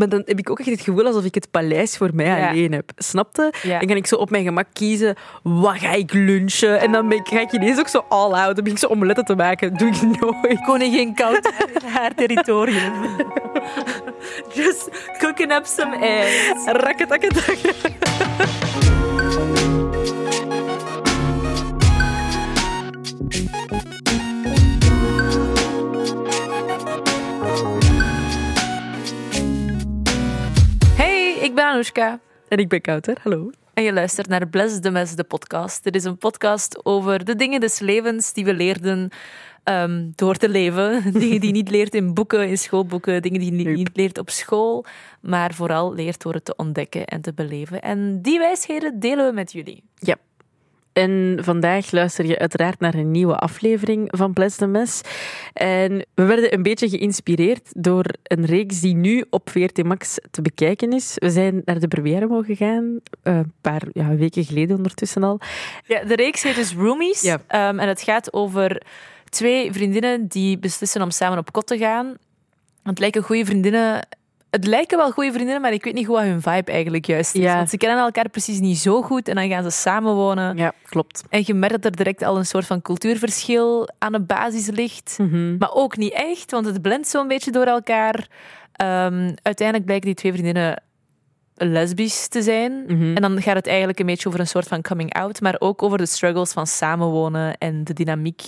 maar dan heb ik ook echt het gevoel alsof ik het paleis voor mij Ja. alleen heb. Snapte? Ja. En kan ik zo op mijn gemak kiezen, wat ga ik lunchen? En dan ben ik, ga ik ineens ook zo all out. Dan begin ik zo omeletten te maken. Doe ik nooit. Koningin koud haar territorium. Just cooking up some eggs. Rakketakketakke. Ik ben Anoushka. En ik ben Kouter, hallo. En je luistert naar Bless the Mess, de podcast. Dit is een podcast over de dingen des levens die we leerden ehm, door te leven. Dingen die je niet leert in boeken, in schoolboeken. Dingen die je niet leert op school. Maar vooral leert door het te ontdekken en te beleven. En die wijsheden delen we met jullie. Ja. En vandaag luister je uiteraard naar een nieuwe aflevering van Bless the Mess. En we werden een beetje geïnspireerd door een reeks die nu op VRT Max te bekijken is. We zijn naar de première mogen gaan, eh, een paar ja, weken geleden ondertussen al. Ja, de reeks heet dus Roomies. Ja. Ehm, en het gaat over twee vriendinnen die beslissen om samen op kot te gaan. Het lijken goede vriendinnen. Het lijken wel goede vriendinnen, maar ik weet niet goed wat hun vibe eigenlijk juist is. Ja. Want ze kennen elkaar precies niet zo goed en dan gaan ze samenwonen. Ja, klopt. En je merkt dat er direct al een soort van cultuurverschil aan de basis ligt. Mhm. Maar ook niet echt, want het blendt zo'n beetje door elkaar. Ehm, uiteindelijk blijken die twee vriendinnen lesbisch te zijn. Mhm. En dan gaat het eigenlijk een beetje over een soort van coming out, maar ook over de struggles van samenwonen en de dynamiek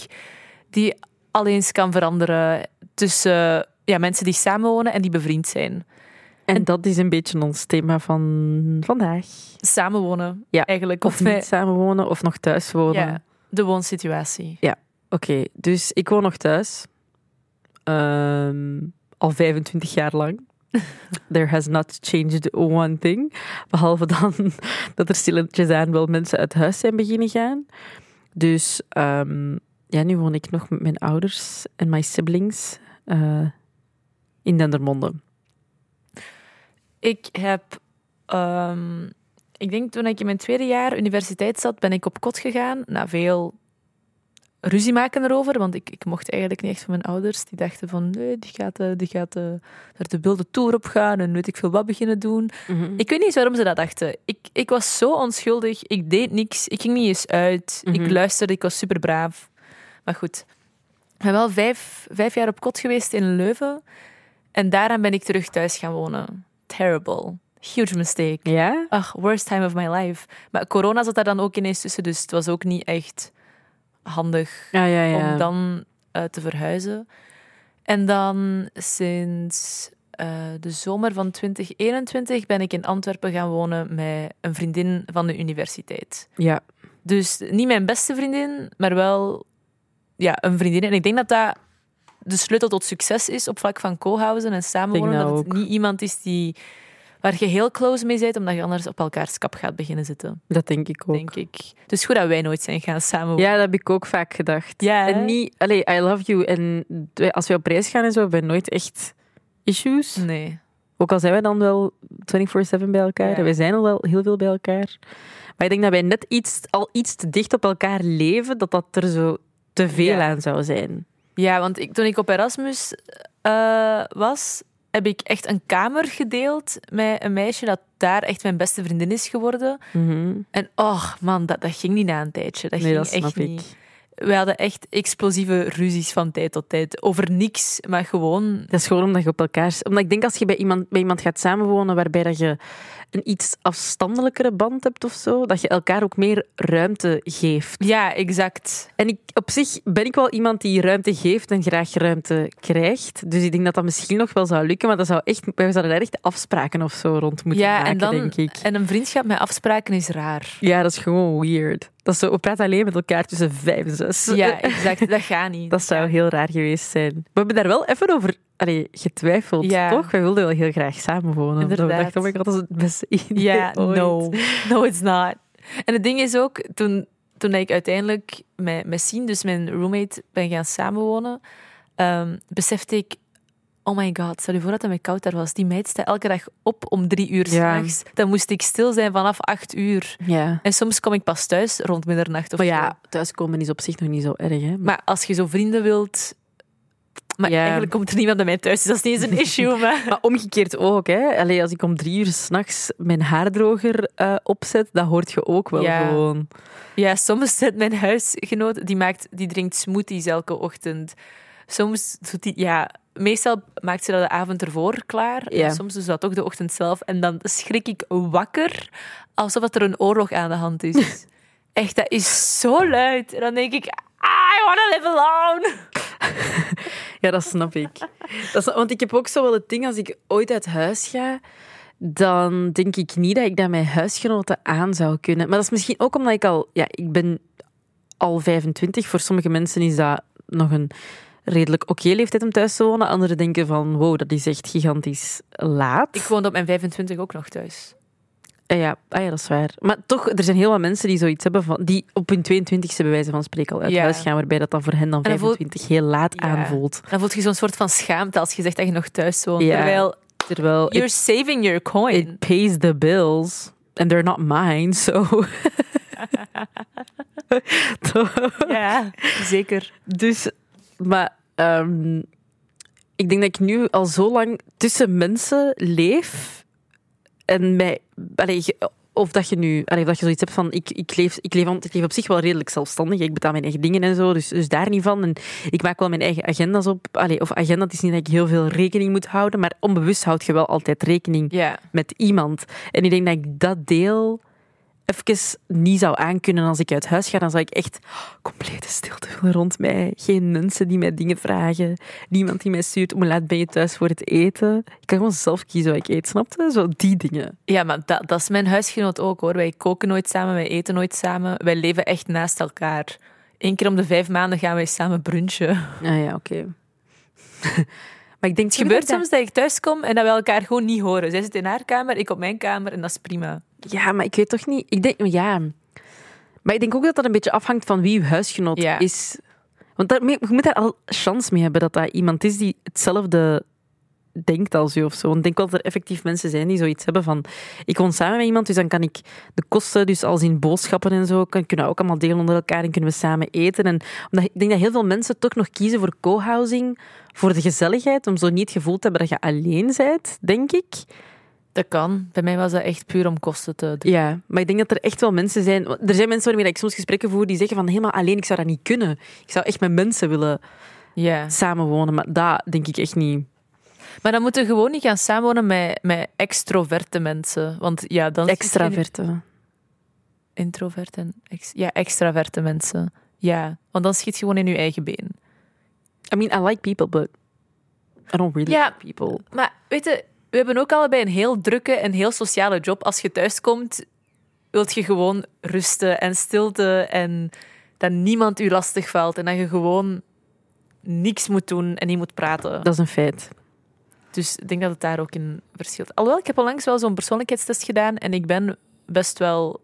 die al eens kan veranderen tussen ja, mensen die samenwonen en die bevriend zijn. En dat is een beetje ons thema van vandaag. Samenwonen, Ja, eigenlijk. Of niet samenwonen of nog thuis wonen. ja, de woonsituatie. Oké, dus ik woon nog thuis. Ehm, al 25 jaar lang. There has not changed one thing. Behalve dan dat er stilletjes aan wel mensen uit huis zijn beginnen gaan. Dus ehm, ja, nu woon ik nog met mijn ouders en mijn siblings eh, in Dendermonde. Ik heb, ehm, ik denk toen ik in mijn tweede jaar universiteit zat, ben ik op kot gegaan. Na veel ruzie maken erover, want ik, ik mocht eigenlijk niet echt van mijn ouders. Die dachten van, nee, die gaat, eh, die gaat eh, naar de wilde tour op gaan en weet ik veel wat beginnen doen. Ik weet niet eens waarom ze dat dachten. Ik, ik was zo onschuldig, ik deed niks, ik ging niet eens uit, ik Mhm. luisterde, ik was super braaf. Maar goed, ik ben wel vijf, vijf jaar op kot geweest in Leuven en daaraan ben ik terug thuis gaan wonen. Terrible. Huge mistake. Ja? Ach, worst time of my life. Maar corona zat daar dan ook ineens tussen, dus het was ook niet echt handig Ja, ja, ja. om dan eh, te verhuizen. En dan sinds eh, de zomer van 2021 ben ik in Antwerpen gaan wonen met een vriendin van de universiteit. ja. Dus niet mijn beste vriendin, maar wel ja, een vriendin. En ik denk dat dat de sleutel tot succes is op vlak van co-housen en samenwonen. Dat dat het ook. niet iemand is die, waar je heel close mee bent, omdat je anders op elkaars kap gaat beginnen zitten, Dat denk ik ook. denk ik. Dus goed dat wij nooit zijn gaan samenwonen. Ja, dat heb ik ook vaak gedacht. Ja, en niet, allee, I love you. En als we op reis gaan en zo, hebben we nooit echt issues. Nee. Ook al zijn wij dan wel 24-7 bij elkaar. Ja. Wij zijn al wel heel veel bij elkaar. Maar ik denk dat wij net iets, al iets te dicht op elkaar leven, dat dat er zo te veel Ja. aan zou zijn. Ja, want ik, toen ik op Erasmus eh, was, heb ik echt een kamer gedeeld met een meisje dat daar echt mijn beste vriendin is geworden. Mhm. En oh man, dat, dat ging niet na een tijdje. Dat Nee, ging dat snap echt ik. We hadden echt explosieve ruzies van tijd tot tijd. Over niks, maar gewoon... Dat is gewoon omdat je op elkaar... Omdat ik denk als je bij iemand, bij iemand gaat samenwonen waarbij dat je een iets afstandelijkere band hebt of zo, dat je elkaar ook meer ruimte geeft. Ja, exact. En ik, op zich ben ik wel iemand die ruimte geeft en graag ruimte krijgt. Dus ik denk dat dat misschien nog wel zou lukken. Maar dat zou echt, wij zouden daar echt afspraken of zo rond moeten ja, maken, en dan... denk ik. En een vriendschap met afspraken is raar. Ja, dat is gewoon weird. Dat zo, we praten alleen met elkaar tussen vijf en zes. Ja, exact. Dat gaat niet. Dat zou heel raar geweest zijn. We hebben daar wel even over allee, getwijfeld, Ja. toch? Wij wilden wel heel graag samenwonen. Dat we Inderdaad. dachten, oh my god, dat is het beste idee Ja, ooit. no. No, it's not. En het ding is ook, toen, toen ik uiteindelijk met, met Sien, dus mijn roommate, ben gaan samenwonen, ehm, besefte ik, oh my god, stel je voor dat het met koud daar was. Die meid staat elke dag op om drie uur Ja. s'nachts. Dan moest ik stil zijn vanaf acht uur. Ja. En soms kom ik pas thuis rond middernacht of Maar zo. ja, thuiskomen is op zich nog niet zo erg, hè. Maar als je zo vrienden wilt Maar Ja. eigenlijk komt er niemand bij mij thuis, dus dat is niet eens een issue. Maar... Maar omgekeerd ook, hè. Allee, als ik om drie uur s'nachts mijn haardroger eh, opzet, dat hoort je ook wel Ja. gewoon. Ja, soms zit mijn huisgenoot, die, maakt, die drinkt smoothies elke ochtend. Soms doet die, ja, meestal maakt ze dat de avond ervoor klaar. Ja. Soms ze dat ook de ochtend zelf. En dan schrik ik wakker, alsof er een oorlog aan de hand is. Echt, dat is zo luid. En dan denk ik, I wanna live alone. Ja, dat snap ik. Dat is, want ik heb ook zo wel het ding, als ik ooit uit huis ga, dan denk ik niet dat ik dat mijn huisgenoten aan zou kunnen. Maar dat is misschien ook omdat ik al... Ja, ik ben al 25. Voor sommige mensen is dat nog een redelijk oké leeftijd om thuis te wonen. Anderen denken van, wow, dat is echt gigantisch laat. Ik woonde op mijn 25 ook nog thuis. Ah ja, ah ja, dat is waar. Maar toch, er zijn heel wat mensen die zoiets hebben van... Die op hun 22e bij wijze van spreken al uit Ja. huis gaan, waarbij dat dan voor hen dan En dan voelt- 25 heel laat Ja. aanvoelt. Dan voel je zo'n soort van schaamte als je zegt dat je nog thuis woont. Ja. Terwijl, Terwijl you're it, saving your coin. it pays the bills. And they're not mine, so... Toch? Ja, zeker. dus, maar... ehm, ik denk dat ik nu al zo lang tussen mensen leef en mij... Allee, of dat je nu, allee, dat je zoiets hebt van, ik, ik, leef, ik, leef, ik leef op zich wel redelijk zelfstandig. Ik betaal mijn eigen dingen en zo, dus, dus daar niet van. En ik maak wel mijn eigen agenda's op. Allee, of agenda, het is niet dat ik heel veel rekening moet houden, maar onbewust houd je wel altijd rekening met iemand. En ik denk dat ik dat deel even niet zou aankunnen als ik uit huis ga. Dan zou ik echt complete stilte willen rond mij. Geen mensen die mij dingen vragen. Niemand die mij stuurt, hoe laat ben je thuis voor het eten? Ik kan gewoon zelf kiezen wat ik eet, snapte? Zo die dingen. Ja, maar dat, dat is mijn huisgenoot ook hoor. Wij koken nooit samen, wij eten nooit samen. Wij leven echt naast elkaar. Eén keer om de vijf maanden gaan wij samen brunchen. Ah ja, oké. maar ik denk Het gebeurt soms dat ik thuis kom en dat we elkaar gewoon niet horen. Zij zit in haar kamer, ik op mijn kamer en dat is prima. Ja, maar ik weet toch niet... Ik denk, ja... Maar ik denk ook dat dat een beetje afhangt van wie uw huisgenoot Ja. is. Want daar, je moet daar al chance mee hebben dat dat iemand is die hetzelfde denkt als u of zo. Want ik denk wel dat er effectief mensen zijn die zoiets hebben van... Ik woon samen met iemand, dus dan kan ik de kosten, dus als in boodschappen en zo, kan, kunnen we ook allemaal delen onder elkaar en kunnen we samen eten. En omdat, ik denk dat heel veel mensen toch nog kiezen voor co-housing, voor de gezelligheid, om zo niet het gevoel te hebben dat je alleen bent, denk ik. Dat kan. Bij mij was dat echt puur om kosten te doen. Ja, maar ik denk dat er echt wel mensen zijn... Er zijn mensen waarmee ik soms gesprekken voer die zeggen van helemaal alleen, ik zou dat niet kunnen. Ik zou echt met mensen willen Ja. samenwonen, maar dat denk ik echt niet. Maar dan moeten we gewoon niet gaan samenwonen met, met extroverte mensen. Want ja, dan... je Extraverte. Introvert en... Ex, ja, extraverte mensen. Ja, want dan schiet je gewoon in je eigen been. I mean, I like people, but I don't really Ja. like people. Maar weet je, we hebben ook allebei een heel drukke en heel sociale job. Als je thuiskomt, wilt je gewoon rusten en stilte en dat niemand u lastig valt en dat je gewoon niks moet doen en niet moet praten. Dat is een feit. Dus ik denk dat het daar ook in verschilt. Alhoewel, ik heb onlangs wel zo'n persoonlijkheidstest gedaan en ik ben best wel...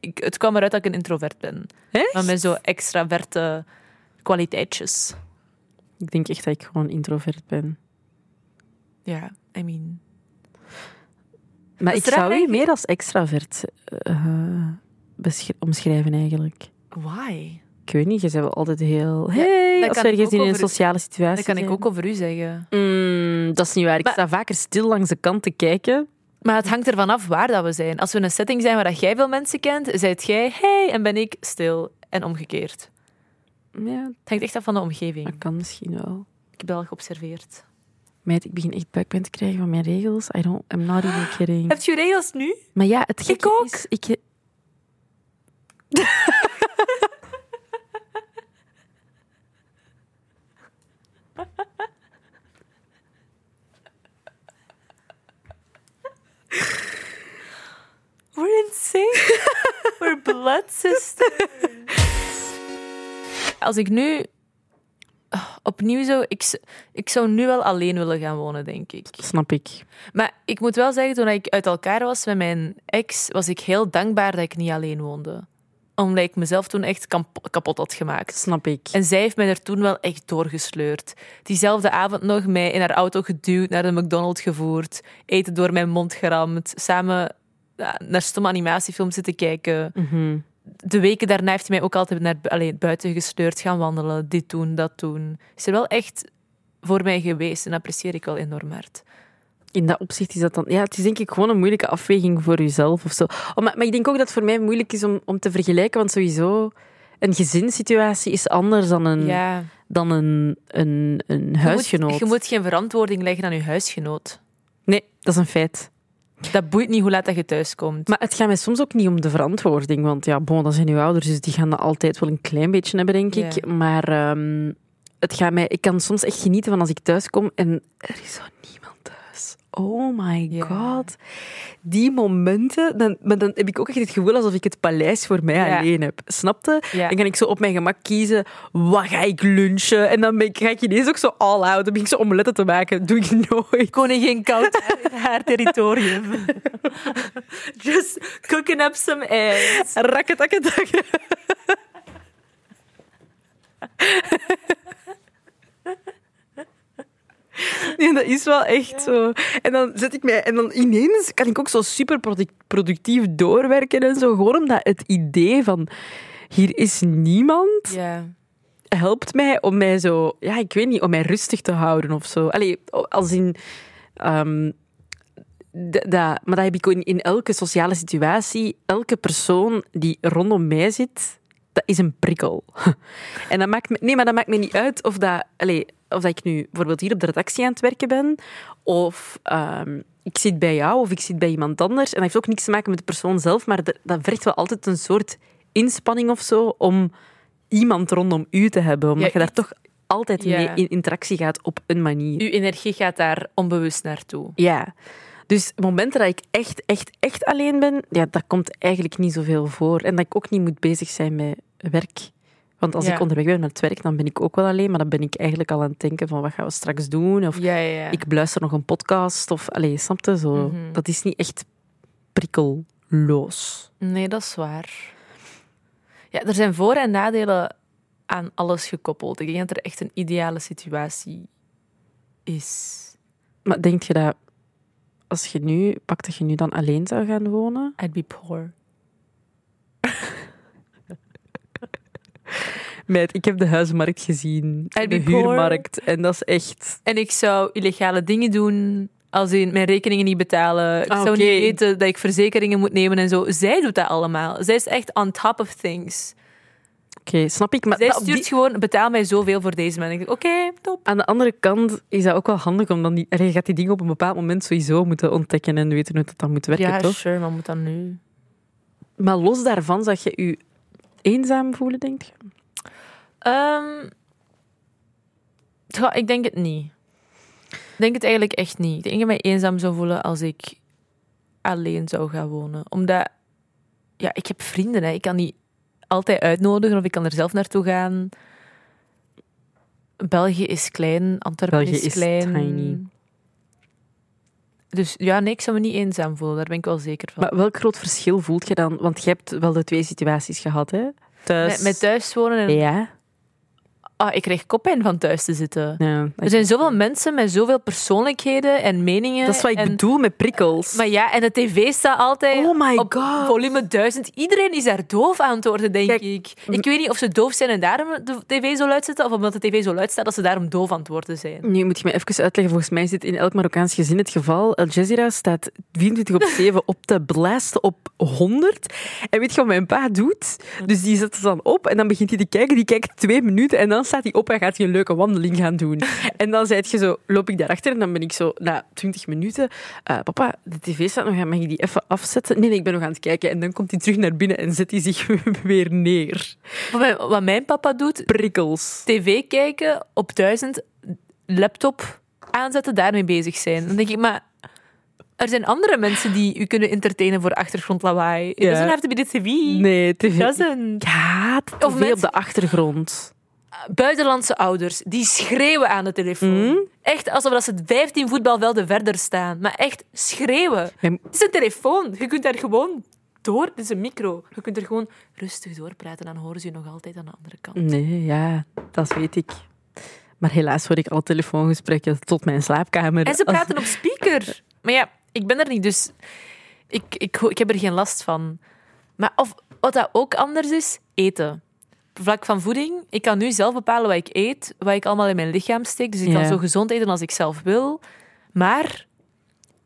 Ik, het kwam eruit dat ik een introvert ben. Echt? Maar met zo extraverte kwaliteitjes. Ik denk echt dat ik gewoon introvert ben. Ja, I mean... Maar ik zou ik. meer als extravert besch- omschrijven eigenlijk. Why? Ik weet niet, je wel altijd heel... Hey, als we ik ergens ook in een sociale situatie Dat kan ik zijn. ook over u zeggen. Mm, dat is niet waar. Ik Maar- sta vaker stil langs de kant te kijken. Maar het hangt ervan af waar dat we zijn. Als we in een setting zijn waar dat jij veel mensen kent, zijt jij hey en ben ik stil en omgekeerd. Ja, Het hangt echt af van de omgeving. dat kan misschien wel. Ik heb dat al geobserveerd. Meid, ik begin echt buikpijn te krijgen van mijn regels. I don't, I'm not even kidding. Heb je regels nu? Maar ja, het gekke ook. is... Ik, Als ik nu oh, opnieuw zou... Ik, ik zou nu wel alleen willen gaan wonen, denk ik. snap ik. Maar ik moet wel zeggen, toen ik uit elkaar was met mijn ex, was ik heel dankbaar dat ik niet alleen woonde. Omdat ik mezelf toen echt kap- kapot had gemaakt. Snap ik. En zij heeft mij er toen wel echt doorgesleurd. Diezelfde avond nog mij in haar auto geduwd, naar de McDonald's gevoerd, eten door mijn mond geramd, samen naar stomme animatiefilms zitten kijken. Mhm. De weken daarna heeft hij mij ook altijd naar bu- allee, buiten gesleurd, gaan wandelen, dit doen, dat doen. Is er wel echt voor mij geweest. En dat apprecieer ik wel enorm hard. In dat opzicht is dat dan... Ja, het is denk ik gewoon een moeilijke afweging voor jezelf of zo. Oh, maar, maar ik denk ook dat het voor mij moeilijk is om, om te vergelijken, want sowieso... Een gezinssituatie is anders dan een, Ja. dan een, een, een Je moet, huisgenoot. je moet geen verantwoording leggen aan je huisgenoot. Nee, dat is een feit. Dat boeit niet hoe laat dat je thuis komt. Maar het gaat mij soms ook niet om de verantwoording. Want ja, bon, dat zijn uw ouders, dus die gaan dat altijd wel een klein beetje hebben, denk ik. Maar ehm, het gaat mij, ik kan soms echt genieten van als ik thuis kom en er is zo niemand. Oh my god. Die momenten, dan, maar dan heb ik ook echt het gevoel alsof ik het paleis voor mij Ja. alleen heb. Snapte? Ja. Dan kan ik zo op mijn gemak kiezen, wat ga ik lunchen? En dan ben ik, ga ik ineens ook zo all out. Dan ben ik zo omeletten te maken. doe ik nooit. Koningin koud in haar territorium. Just cooking up some eggs. Rakketakketakke. Nee, dat is wel echt zo. En dan zet ik mij... En dan ineens kan ik ook zo super produc- productief doorwerken en zo. Gewoon omdat het idee van... Hier is niemand, Ja. helpt mij om mij zo... Ja, ik weet niet, om mij rustig te houden of zo. Allee, als in... ehm, dat, maar dat heb ik in, in elke sociale situatie. Elke persoon die rondom mij zit, dat is een prikkel. En dat maakt me, nee, maar dat maakt me niet uit of, dat, allee, of dat ik nu bijvoorbeeld hier op de redactie aan het werken ben, of ehm, ik zit bij jou, of ik zit bij iemand anders. En dat heeft ook niks te maken met de persoon zelf, maar dat, dat vergt wel altijd een soort inspanning of zo om iemand rondom u te hebben. Omdat Ja, je daar toch altijd Ja. mee in interactie gaat op een manier. Uw energie gaat daar onbewust naartoe. Ja. Dus momenten dat ik echt, echt, echt alleen ben, ja, dat komt eigenlijk niet zoveel voor. En dat ik ook niet moet bezig zijn met werk. Want als Ja. ik onderweg ben naar het werk, dan ben ik ook wel alleen. Maar dan ben ik eigenlijk al aan het denken van, wat gaan we straks doen? Of Ja, ja, ja. ik beluister nog een podcast. Of, allee, snap je? Zo. Mhm. Dat is niet echt prikkelloos. Nee, dat is waar. Ja, er zijn voor- en nadelen aan alles gekoppeld. Ik denk dat er echt een ideale situatie is. Maar denk je dat, als je nu, pak dat je nu dan alleen zou gaan wonen? I'd be poor. Meid, ik heb de huizenmarkt gezien. I'd de poor. huurmarkt. En dat is echt... En ik zou illegale dingen doen, als in mijn rekeningen niet betalen. Ik Ah, zou niet weten dat ik verzekeringen moet nemen en zo. Zij doet dat allemaal. Zij is echt on top of things. Oké, snap ik. Maar Zij dat stuurt die- gewoon, betaal mij zoveel voor deze man. En ik denk, oké, top. Aan de andere kant is dat ook wel handig, omdat die, je gaat die dingen op een bepaald moment sowieso moeten ontdekken en weten hoe dat dan moet werken, Ja, toch? sure, maar moet dan nu? Maar los daarvan, zag je je eenzaam voelen, denk je? Ehm, ja, ik denk het niet. Ik denk het eigenlijk echt niet. Ik denk dat ik mij eenzaam zou voelen als ik alleen zou gaan wonen. Omdat, ja, ik heb vrienden. Hè. Ik kan die altijd uitnodigen of ik kan er zelf naartoe gaan. België is klein, Antwerpen België is klein. tiny. Dus ja, nee, ik zou me niet eenzaam voelen. Daar ben ik wel zeker van. Maar welk groot verschil voelt je dan? Want je hebt wel de twee situaties gehad, hè? Thuis. met, met thuis wonen en... Ja. Ah, ik krijg koppijn van thuis te zitten. ja. Er zijn zoveel mensen met zoveel persoonlijkheden en meningen. Dat is wat ik en, bedoel met prikkels. Maar ja, en de tv staat altijd Oh my op God. volume 1000. Iedereen is daar doof aan het worden, denk Kijk, ik. Ik weet niet of ze doof zijn en daarom de tv zo luid zetten, of omdat de tv zo luid staat dat ze daarom doof aan het worden zijn. Nu moet je me even uitleggen. Volgens mij is dit in elk Marokkaans gezin het geval. Al Jazeera staat 24 op 7 op de blaast op 100. En weet je wat mijn pa doet? Dus die zet het dan op en dan begint hij te kijken. Die kijkt twee minuten en dan staat hij op en gaat hij een leuke wandeling gaan doen. En dan zei je zo, loop ik daarachter en dan ben ik zo, na 20 minuten, eh, papa, de tv staat nog, mag ik die even afzetten? Nee, nee, ik ben nog aan het kijken. En dan komt hij terug naar binnen en zet hij zich weer neer. Wat mijn, papa doet, Prikkels. tv kijken op 1000, laptop aanzetten, daarmee bezig zijn. Dan denk ik, maar er zijn andere mensen die u kunnen entertainen voor achtergrondlawaai. It Ja. doesn't have to be the TV. Nee, tv. Doesn't. Ja, tv Of op mensen- de achtergrond. Buitenlandse ouders die schreeuwen aan de telefoon. Mhm. Echt alsof dat ze 15 voetbalvelden verder staan. Maar echt schreeuwen. Mijn- Het is een telefoon. Je kunt daar gewoon door. Het is een micro. Je kunt er gewoon rustig doorpraten. Dan horen ze je nog altijd aan de andere kant. Nee, ja, dat weet ik. Maar helaas hoor ik alle telefoongesprekken tot mijn slaapkamer. En ze Als- praten op speaker. Maar ja, ik ben er niet, dus ik, ik, ik heb er geen last van. Maar of, wat dat ook anders is, eten. Vlak van voeding. Ik kan nu zelf bepalen wat ik eet, wat ik allemaal in mijn lichaam steek. Dus ik Ja. kan zo gezond eten als ik zelf wil. Maar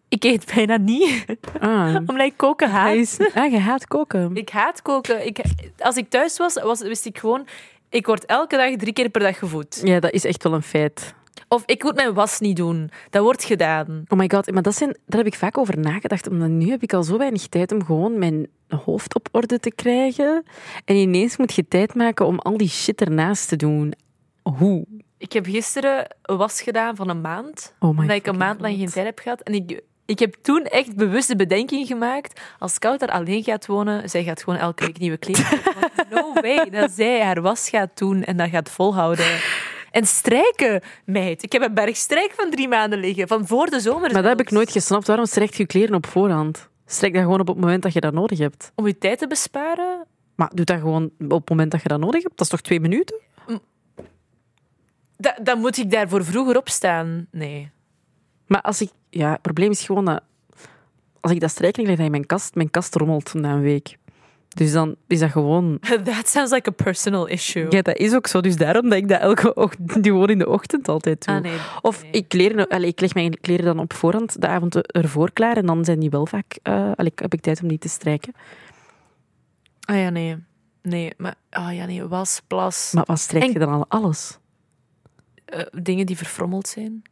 ik eet bijna niet, Ah, omdat ik koken haat. is, ah je haat koken. Ik haat koken. Ik, als ik thuis was, was, wist ik gewoon... Ik word elke dag drie keer per dag gevoed. Ja, dat is echt wel een feit. Of ik moet mijn was niet doen. Dat wordt gedaan. Oh my god, maar dat zijn, daar heb ik vaak over nagedacht. Omdat nu heb ik al zo weinig tijd om gewoon mijn hoofd op orde te krijgen. En ineens moet je tijd maken om al die shit ernaast te doen. Hoe? Ik heb gisteren een was gedaan van een maand. Oh my omdat ik een maand lang geen tijd heb gehad. En ik, ik heb toen echt bewust de bedenking gemaakt. Als Scout daar alleen gaat wonen, zij gaat gewoon elke week nieuwe kopen. Want No way dat zij haar was gaat doen en dat gaat volhouden. En strijken, meid. Ik heb een berg strijk van drie maanden liggen. Van voor de zomer Maar dat heb ik nooit gesnapt. Waarom strekt je kleren op voorhand? Strek dat gewoon op het moment dat je dat nodig hebt. Om je tijd te besparen? Maar doe dat gewoon op het moment dat je dat nodig hebt. Dat is toch twee minuten? Da- dan moet ik daarvoor vroeger opstaan. Nee. Maar als ik... Ja, het probleem is gewoon dat... Als ik dat strijk leg in mijn kast, mijn kast rommelt na een week. Dus dan is dat gewoon... That sounds like a personal issue. Ja, dat is ook zo. Dus daarom dat ik dat elke ochtend, gewoon in de ochtend altijd doe. Ah, nee. Of Nee. ik, kleren, allee, ik leg mijn kleren dan op voorhand de avond ervoor klaar en dan zijn die wel vaak... allee, heb ik tijd om die te strijken. Ah ja, nee. Nee, maar... Ah ja, nee. Was, plas. Maar wat strijk je En- dan al? Alles. eh, dingen die verfrommeld zijn.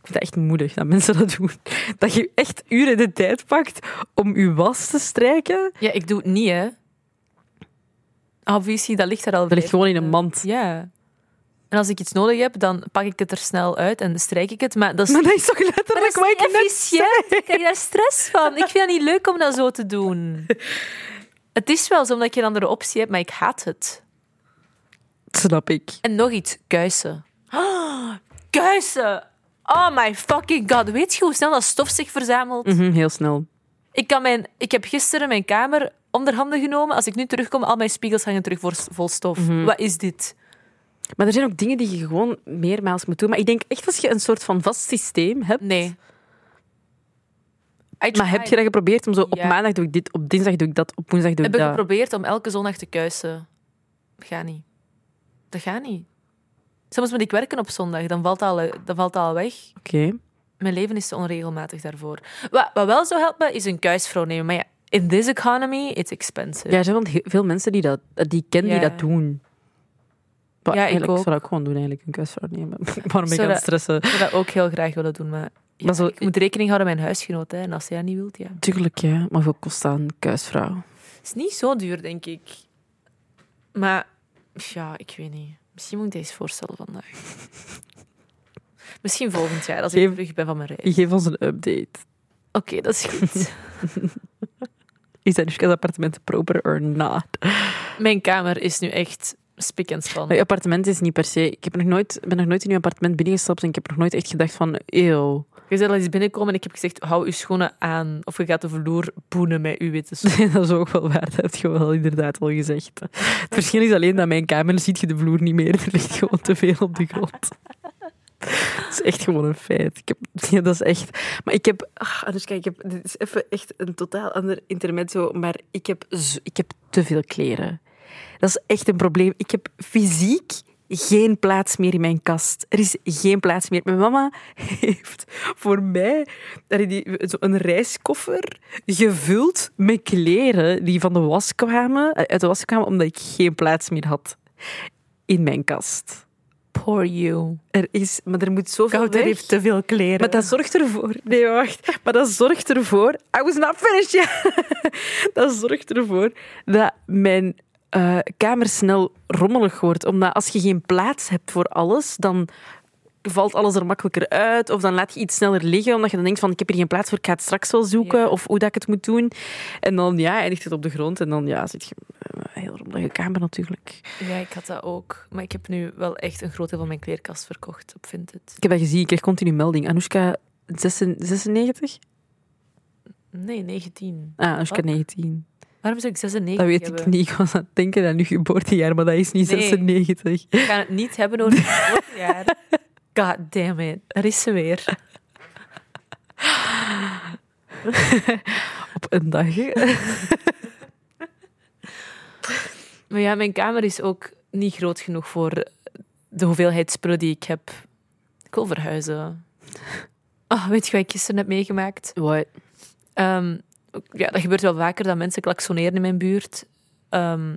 Ik vind het echt moedig dat mensen dat doen. Dat je echt uren de tijd pakt om je was te strijken. Ja, ik doe het niet, hè. Obviously, dat ligt er al Dat ligt gewoon in een minuten. mand. Ja. En als ik iets nodig heb, dan pak ik het er snel uit en strijk ik het. Maar dat is, Maar dat is toch letterlijk wat ik efficiënt. Ik krijg daar stress van. Ik vind het niet leuk om dat zo te doen. Het is wel zo, omdat ik geen andere optie heb, maar ik haat het. Snap ik. En nog iets, kuisen. Ah, kuisen! Oh my fucking god. Weet je hoe snel dat stof zich verzamelt? Mhm, heel snel. Ik, kan mijn, ik heb gisteren mijn kamer onder handen genomen. Als ik nu terugkom, al mijn spiegels hangen terug voor, vol stof. Mhm. Wat is dit? Maar er zijn ook dingen die je gewoon meermaals moet doen. Maar ik denk echt als je een soort van vast systeem hebt. Nee. Maar heb je dat geprobeerd om zo op Ja. maandag doe ik dit, op dinsdag doe ik dat, op woensdag doe ik heb ik dat? geprobeerd om elke zondag te kuisen. Dat gaat niet. Dat gaat niet. Soms moet ik werken op zondag, dan valt al, dan valt al weg. Oké. Mijn leven is te onregelmatig daarvoor. Wat, wat wel zou helpen, is een kuisvrouw nemen. Maar ja, in this economy, it's expensive. Ja, er zijn wel veel mensen die, dat, die ik ken die dat doen. Maar Ja, ik eigenlijk ook. zou ik gewoon doen, eigenlijk, een kuisvrouw nemen. Waarom ben ik aan het dat- stressen? Ik zou dat ook heel graag willen doen, maar, ja, Maar zo- ik moet rekening houden met mijn huisgenoot. Hè, en als hij dat niet wilt, ja. Tuurlijk, ja. Maar hoeveel kost dat een kuisvrouw? Het is niet zo duur, denk ik. Maar ja, ik weet niet. Misschien moet ik deze voorstellen vandaag. Misschien volgend jaar, als ik Geef- terug ben van mijn reis. Geef ons een update. Oké, dat is goed. Is Anushka's appartement proper or not? mijn kamer is nu echt spik en span. Je appartement is niet per se... Ik heb nog nooit, ben nog nooit in je appartement binnengestapt en ik heb nog nooit echt gedacht van... Eeuw. Je bent al eens binnenkomen en ik heb gezegd, hou je schoenen aan. Of je gaat de vloer boenen met je witte schoenen. dat is ook wel waar. Dat heb je wel inderdaad al gezegd. Het verschil is alleen dat mijn kamer ziet je de vloer niet meer. Er ligt gewoon te veel op de grond. Dat is echt gewoon een feit. Ik heb, ja, dat is echt... Maar ik heb... Ach, Anushka, ik heb... Dit is even echt een totaal ander intermezzo, maar ik heb, zo- ik heb te veel kleren. Dat is echt een probleem. Ik heb fysiek geen plaats meer in mijn kast. Er is geen plaats meer. Mijn mama heeft voor mij een reiskoffer gevuld met kleren die van de was kwamen, eh, uit de was kwamen, omdat ik geen plaats meer had in mijn kast. Poor you. Er is, maar er moet zoveel Kouter weg. heeft te veel kleren. Maar dat zorgt ervoor... Nee, wacht. Maar dat zorgt ervoor... I was not finished yet. dat zorgt ervoor dat mijn eh, kamer snel rommelig wordt. Omdat als je geen plaats hebt voor alles, dan valt alles er makkelijker uit. Of dan laat je iets sneller liggen, omdat je dan denkt van ik heb hier geen plaats voor, ik ga het straks wel zoeken. Ja. Of hoe dat ik het moet doen. En dan ja, eindigt het op de grond. En dan ja, zit je in een heel rommelige kamer natuurlijk. Ja, ik had dat ook. Maar ik heb nu wel echt een groot deel van mijn kleerkast verkocht op Vinted. Ik heb dat gezien, ik kreeg continu melding. Anoushka 96? Nee, 19. Ah, Anoushka Wat? 19. Waarom zou ik 96 Dat weet hebben? ik niet. Ik was aan het denken aan uw geboortejaar, maar dat is niet Nee. 96. We gaan het niet hebben over het geboortejaar. God damn it. Daar is ze weer. Op een dag. Maar ja, mijn kamer is ook niet groot genoeg voor de hoeveelheid spullen die ik heb. Ik wil verhuizen. Oh, weet je wat ik gisteren heb meegemaakt? What? Ehm, ja, dat gebeurt wel vaker dat mensen klaksoneren in mijn buurt. Ehm,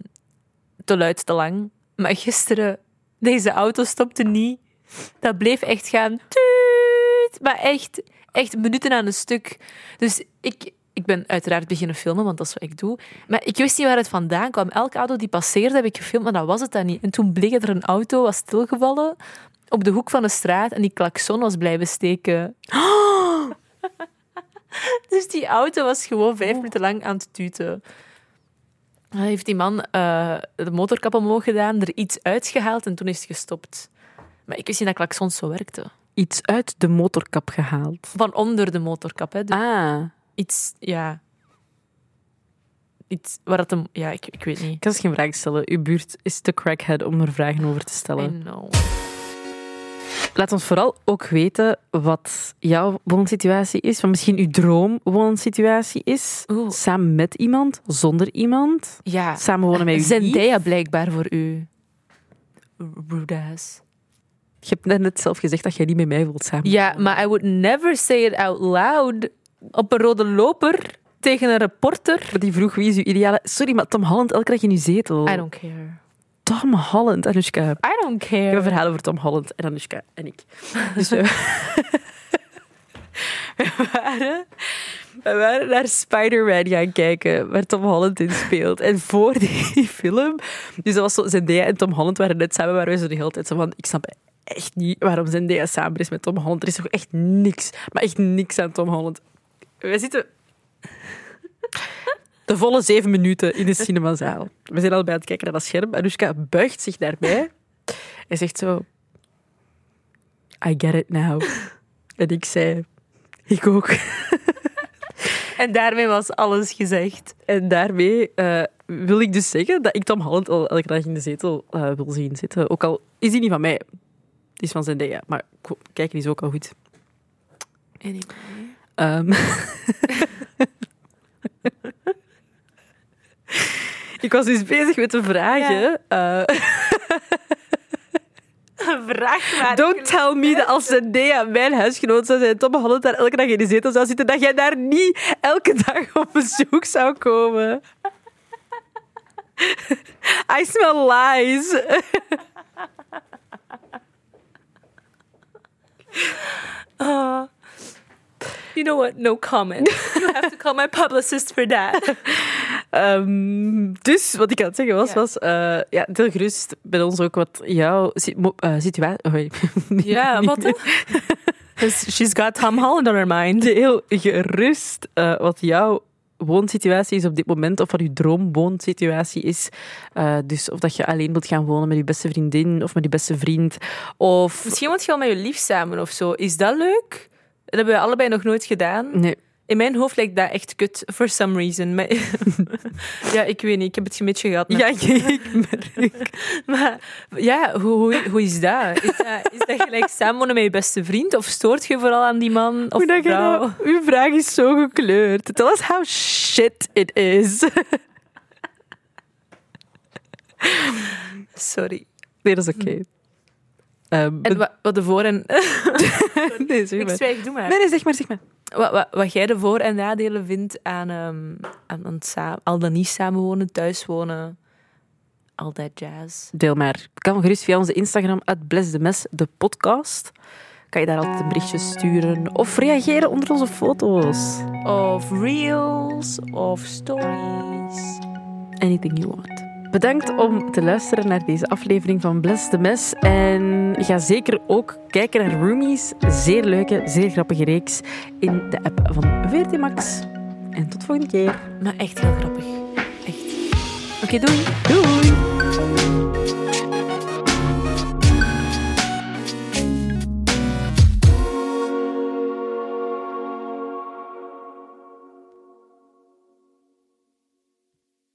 te luid, te lang. Maar gisteren, deze auto stopte niet. Dat bleef echt gaan. Tuut, maar echt, echt minuten aan een stuk. Dus ik, ik ben uiteraard beginnen filmen, want dat is wat ik doe. Maar ik wist niet waar het vandaan kwam. Elke auto die passeerde heb ik gefilmd, maar dat was het dan niet. En toen bleek dat er een auto was stilgevallen op de hoek van de straat en die klakson was blijven steken. dus die auto was gewoon vijf minuten lang aan het tuten. Dan heeft die man eh, de motorkap omhoog gedaan, er iets uitgehaald en toen is het gestopt. Maar ik wist niet dat klaksons zo werkten. Iets uit de motorkap gehaald. Van onder de motorkap, hè. Dus Ah. iets, ja... Iets waar dat. Ja, ik, ik weet niet. Ik kan eens geen vraag stellen. Uw buurt is te crackhead om er vragen over te I stellen. know. Laat ons vooral ook weten wat jouw woonsituatie is. Wat misschien uw droomwoonsituatie is. Oeh. Samen met iemand, zonder iemand. Ja. Samen wonen met uw. Zendaya blijkbaar voor u. Rude ass. Je hebt net zelf gezegd dat jij niet met mij wilt samen. Ja, maar I would never say it out loud op een rode loper tegen een reporter. Die vroeg wie is uw ideale... Sorry, maar Tom Holland elke dag in uw zetel. I don't care. Tom Holland, Anushka. I don't Ik heb een care. verhaal over Tom Holland en Anushka en ik. Dus we, we waren, we waren naar Spider-Man gaan kijken, waar Tom Holland in speelt. En voor die film, dus dat was zo, Zendaya en Tom Holland waren net samen, waar we zo de hele tijd zo van, ik snap echt niet waarom Zendaya samen is met Tom Holland. Er is toch echt niks, maar echt niks aan Tom Holland. We zitten de volle zeven minuten in de cinemazaal. We zijn al bij het kijken naar dat scherm. Anushka buigt zich daarbij en zegt zo... I get it now. En ik zei... Ik ook. En daarmee was alles gezegd. En daarmee eh, wil ik dus zeggen dat ik Tom Holland al elke dag in de zetel eh, wil zien zitten. Ook al is die niet van mij. Die is van Zendaya. Maar ko- kijken is ook al goed. Anyway. Ehm. ik was dus bezig met de vragen. eh, Vraag maar. Don't tell me dat als Zendaya mijn huisgenoot zou zijn Tom Holland daar elke dag in de zetel zou zitten, dat jij daar niet elke dag op bezoek zou komen. I smell lies. Uh, you know what? No comment. You have to call my publicist for that. Ehm, dus wat ik aan het zeggen was, Ja. was uh, ja, deel gerust bij ons ook wat jouw eh, situatie... Oh. Ja, wat dan? 'Cause she's got Tom Holland on her mind. Deel gerust eh, wat jouw woonsituatie is op dit moment, of wat je droomwoonsituatie is. Eh, dus of dat je alleen wilt gaan wonen met je beste vriendin of met je beste vriend. Of... Misschien moet je wel met je lief samen of zo. Is dat leuk? Dat hebben we allebei nog nooit gedaan. Nee, In mijn hoofd lijkt dat echt kut, for some reason. Maar, ja, ik weet niet. Ik heb het een beetje gehad. met- ja, ik merk. Maar ja, hoe, hoe, hoe is dat? Is, dat? is dat gelijk samenwonen met je beste vriend? Of stoort je vooral aan die man of Hoe vrouw? uw vraag is zo gekleurd. Tell us how shit it is. Sorry. Nee, dat is oké. Ehm, En wat, wat de voor- en... nee, zeg Ik zwijg, doe maar. Nee, nee, zeg maar, zeg maar. Wat, wat, wat jij de voor- en nadelen vindt aan, ehm, aan, aan al dan niet samenwonen, thuiswonen, al dat jazz. Deel maar. Kan gerust via onze Instagram, Bless the Mess, de podcast. Kan je daar altijd een berichtje sturen of reageren onder onze foto's. Of reels, of stories. Anything you want. Bedankt om te luisteren naar deze aflevering van Bless the Mess. En ga zeker ook kijken naar Roomies. Zeer leuke, zeer grappige reeks in de app van VRT Max. En tot volgende keer. Maar echt heel grappig. Echt. Oké, doei. Doei!